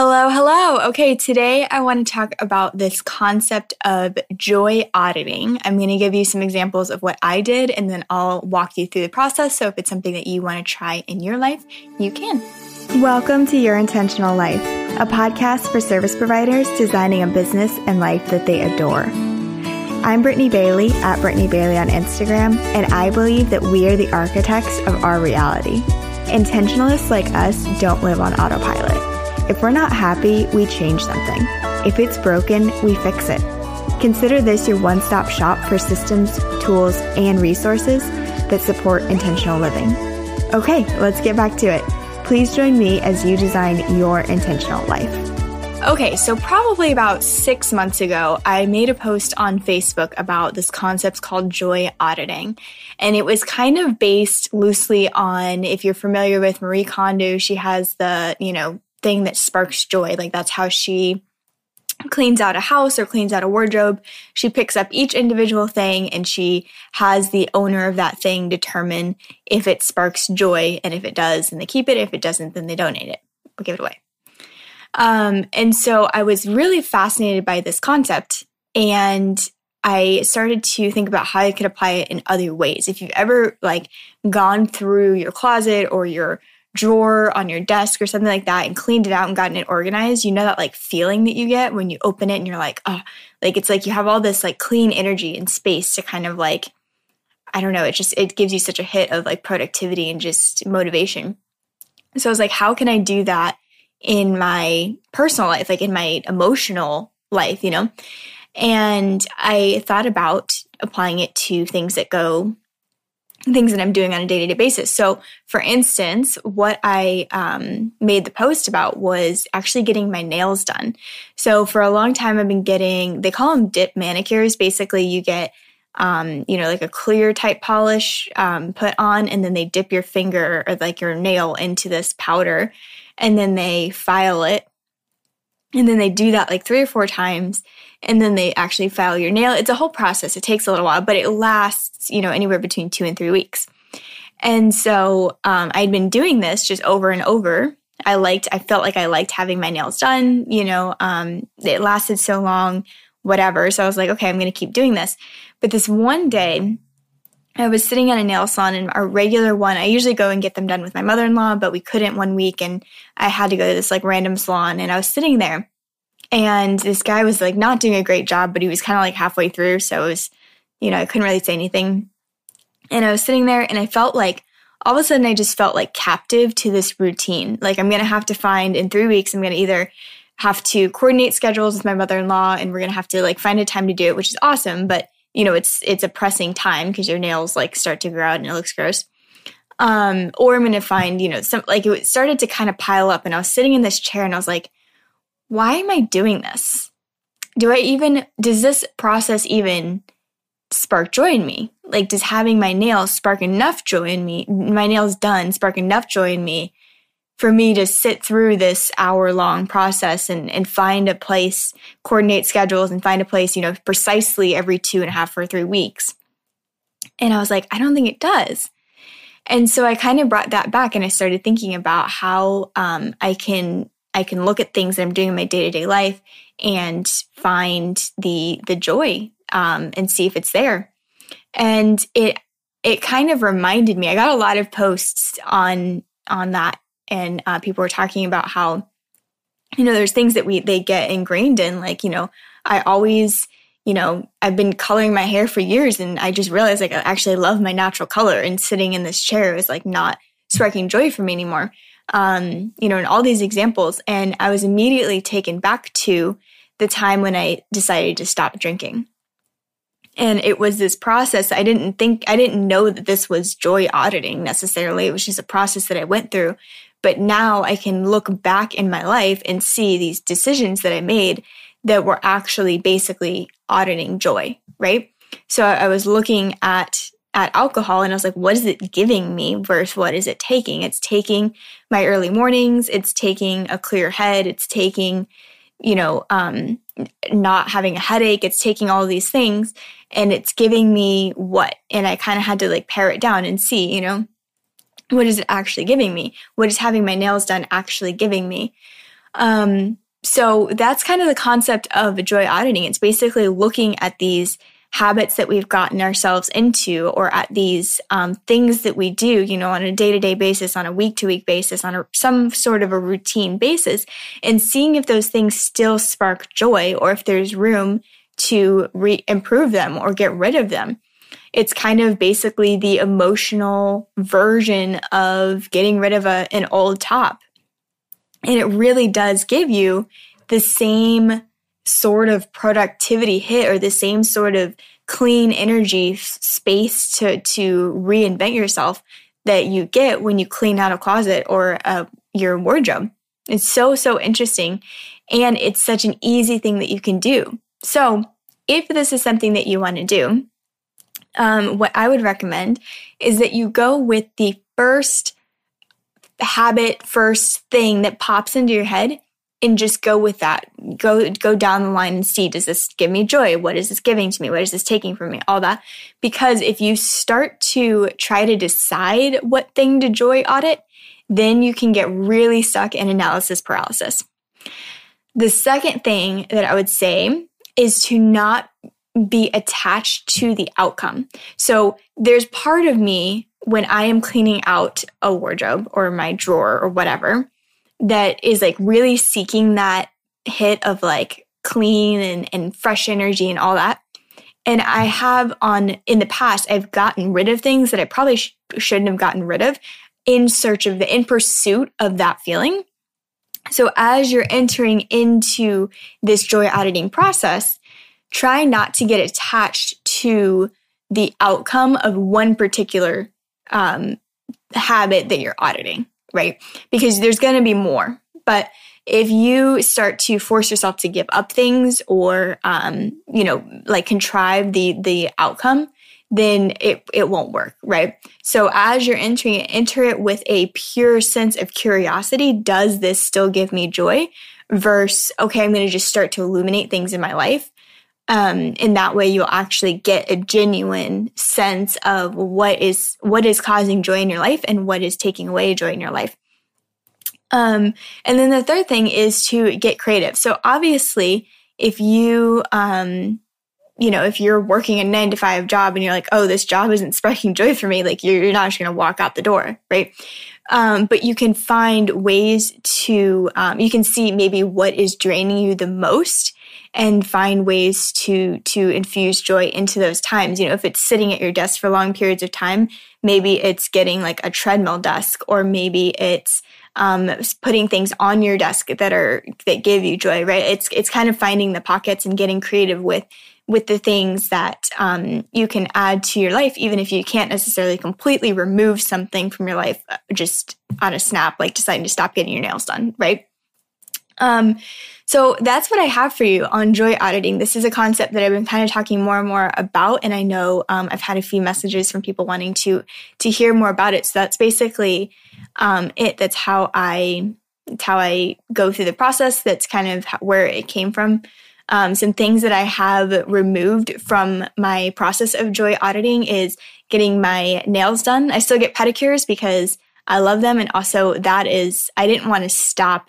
Hello, hello. Okay, today I want to talk about this concept of joy auditing. I'm going to give you some examples of what I did and then I'll walk you through the process. So if it's something that you want to try in your life, you can. Welcome to Your Intentional Life, a podcast for service providers designing a business and life that they adore. I'm Brittany Bailey at Brittany Bailey on Instagram, and I believe that we are the architects of our reality. Intentionalists like us don't live on autopilot. If we're not happy, we change something. If it's broken, we fix it. Consider this your one stop shop for systems, tools, and resources that support intentional living. Okay, let's get back to it. Please join me as you design your intentional life. Okay, so probably about six months ago, I made a post on Facebook about this concept called joy auditing. And it was kind of based loosely on, if you're familiar with Marie Kondo, she has the, you know, thing that sparks joy. Like that's how she cleans out a house or cleans out a wardrobe. She picks up each individual thing and she has the owner of that thing determine if it sparks joy. And if it does, then they keep it. If it doesn't, then they donate it or give it away. Um, and so I was really fascinated by this concept and I started to think about how I could apply it in other ways. If you've ever like gone through your closet or your drawer on your desk or something like that and cleaned it out and gotten it organized, you know that like feeling that you get when you open it and you're like, oh, like it's like you have all this like clean energy and space to kind of like, I don't know, it just, it gives you such a hit of like productivity and just motivation. So I was like, how can I do that in my personal life, like in my emotional life, you know? And I thought about applying it to things that go things that I'm doing on a day to day basis. So, for instance, what I um, made the post about was actually getting my nails done. So, for a long time, I've been getting, they call them dip manicures. Basically, you get, um, you know, like a clear type polish um, put on, and then they dip your finger or like your nail into this powder, and then they file it. And then they do that like three or four times and then they actually file your nail. It's a whole process. It takes a little while, but it lasts, you know, anywhere between two and three weeks. And so um, I'd been doing this just over and over. I liked, I felt like I liked having my nails done. You know, um, it lasted so long, whatever. So I was like, okay, I'm going to keep doing this. But this one day, I was sitting at a nail salon and our regular one, I usually go and get them done with my mother in law, but we couldn't one week and I had to go to this like random salon and I was sitting there and this guy was like not doing a great job, but he was kind of like halfway through. So it was, you know, I couldn't really say anything. And I was sitting there and I felt like all of a sudden I just felt like captive to this routine. Like I'm going to have to find in three weeks, I'm going to either have to coordinate schedules with my mother-in-law and we're going to have to like find a time to do it, which is awesome. But you know, it's, it's a pressing time because your nails like start to grow out and it looks gross. Um, or I'm to find, you know, some like it started to kind of pile up and I was sitting in this chair and I was like, why am I doing this? Do I even, does this process even spark joy in me? Like, does having my nails spark enough joy in me, my nails done spark enough joy in me for me to sit through this hour long process and, and find a place, coordinate schedules and find a place, you know, precisely every two and a half or three weeks? And I was like, I don't think it does. And so I kind of brought that back and I started thinking about how um, I can I can look at things that I'm doing in my day to day life and find the the joy um, and see if it's there. And it it kind of reminded me. I got a lot of posts on on that, and uh, people were talking about how you know there's things that we they get ingrained in. Like you know, I always you know I've been coloring my hair for years, and I just realized like I actually love my natural color, and sitting in this chair is like not sparking joy for me anymore um, you know, and all these examples. And I was immediately taken back to the time when I decided to stop drinking. And it was this process. I didn't think, I didn't know that this was joy auditing necessarily. It was just a process that I went through. But now I can look back in my life and see these decisions that I made that were actually basically auditing joy, right? So I was looking at at alcohol and I was like, what is it giving me versus what is it taking? It's taking my early mornings, it's taking a clear head, it's taking, you know, um, not having a headache, it's taking all these things and it's giving me what? And I kind of had to like pare it down and see, you know, what is it actually giving me? What is having my nails done actually giving me? Um, so that's kind of the concept of joy auditing. It's basically looking at these habits that we've gotten ourselves into or at these um, things that we do, you know, on a day to day basis, on a week to week basis, on a, some sort of a routine basis, and seeing if those things still spark joy or if there's room to re- improve them or get rid of them. It's kind of basically the emotional version of getting rid of a, an old top. And it really does give you the same sort of productivity hit or the same sort of clean energy space to to reinvent yourself that you get when you clean out a closet or uh, your wardrobe. It's so so interesting, and it's such an easy thing that you can do. So, if this is something that you want to do, um, what I would recommend is that you go with the first habit, first thing that pops into your head and just go with that. Go go down the line and see does this give me joy? What is this giving to me? What is this taking from me? All that. Because if you start to try to decide what thing to joy audit, then you can get really stuck in analysis paralysis. The second thing that I would say is to not be attached to the outcome. So there's part of me when I am cleaning out a wardrobe or my drawer or whatever that is like really seeking that hit of like clean and, and fresh energy and all that. And I have on in the past, I've gotten rid of things that I probably sh- shouldn't have gotten rid of in search of the, in pursuit of that feeling. So as you're entering into this joy auditing process, try not to get attached to the outcome of one particular um, habit that you're auditing right? Because there's going to be more. But if you start to force yourself to give up things or, um, you know, like contrive the the outcome, then it it won't work, right? So as you're entering enter it with a pure sense of curiosity. Does this still give me joy? Versus, okay, I'm going to just start to illuminate things in my life. Um, in that way, you'll actually get a genuine sense of what is what is causing joy in your life and what is taking away joy in your life. Um, and then the third thing is to get creative. So obviously, if you um, you know, if you're working a nine to five job and you're like, oh, this job isn't sparking joy for me, like you're, you're not just going to walk out the door, right? Um, but you can find ways to, um, you can see maybe what is draining you the most and find ways to to infuse joy into those times. You know, if it's sitting at your desk for long periods of time, maybe it's getting like a treadmill desk, or maybe it's um, putting things on your desk that are that give you joy. Right? It's it's kind of finding the pockets and getting creative with with the things that um, you can add to your life, even if you can't necessarily completely remove something from your life uh, just on a snap, like deciding to stop getting your nails done, right? Um, so that's what I have for you on joy auditing. This is a concept that I've been kind of talking more and more about, and I know um, I've had a few messages from people wanting to to hear more about it. So that's basically um, it. That's how I how I go through the process. That's kind of where it came from. Um, some things that I have removed from my process of joy auditing is getting my nails done. I still get pedicures because I love them, and also that is I didn't want to stop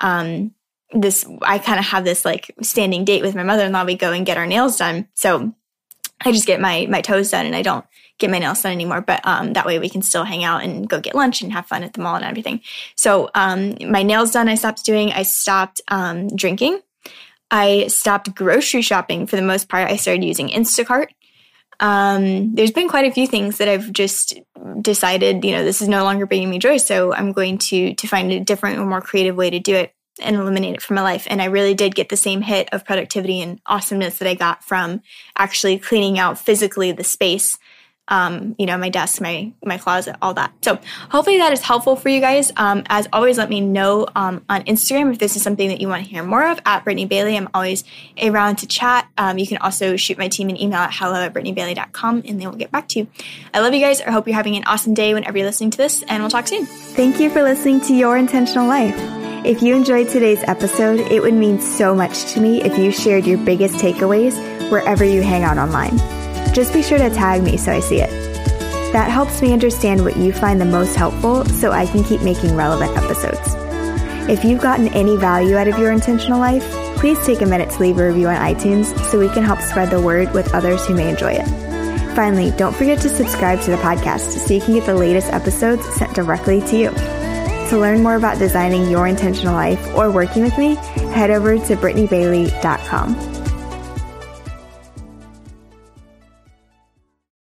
um, this I kind of have this like standing date with my mother-in-law. We go and get our nails done. So I just get my my toes done and I don't get my nails done anymore. But um, that way we can still hang out and go get lunch and have fun at the mall and everything. So um, my nails done, I stopped doing. I stopped um, drinking. I stopped grocery shopping for the most part. I started using Instacart. Um, there's been quite a few things that I've just decided, you know, this is no longer bringing me joy, so I'm going to to find a different or more creative way to do it and eliminate it from my life. And I really did get the same hit of productivity and awesomeness that I got from actually cleaning out physically the space. Um, you know, my desk, my my closet, all that. So hopefully that is helpful for you guys. Um, as always, let me know um, on Instagram if this is something that you want to hear more of at Brittany Bailey. I'm always around to chat. Um, you can also shoot my team an email at hello at brittanybailey.com and they will get back to you. I love you guys. I hope you're having an awesome day whenever you're listening to this, and we'll talk soon. Thank you for listening to Your Intentional Life. If you enjoyed today's episode, it would mean so much to me if you shared your biggest takeaways wherever you hang out online. Just be sure to tag me so I see it. That helps me understand what you find the most helpful so I can keep making relevant episodes. If you've gotten any value out of your intentional life, please take a minute to leave a review on iTunes so we can help spread the word with others who may enjoy it. Finally, don't forget to subscribe to the podcast so you can get the latest episodes sent directly to you. To learn more about designing your intentional life or working with me, head over to BrittanyBailey.com.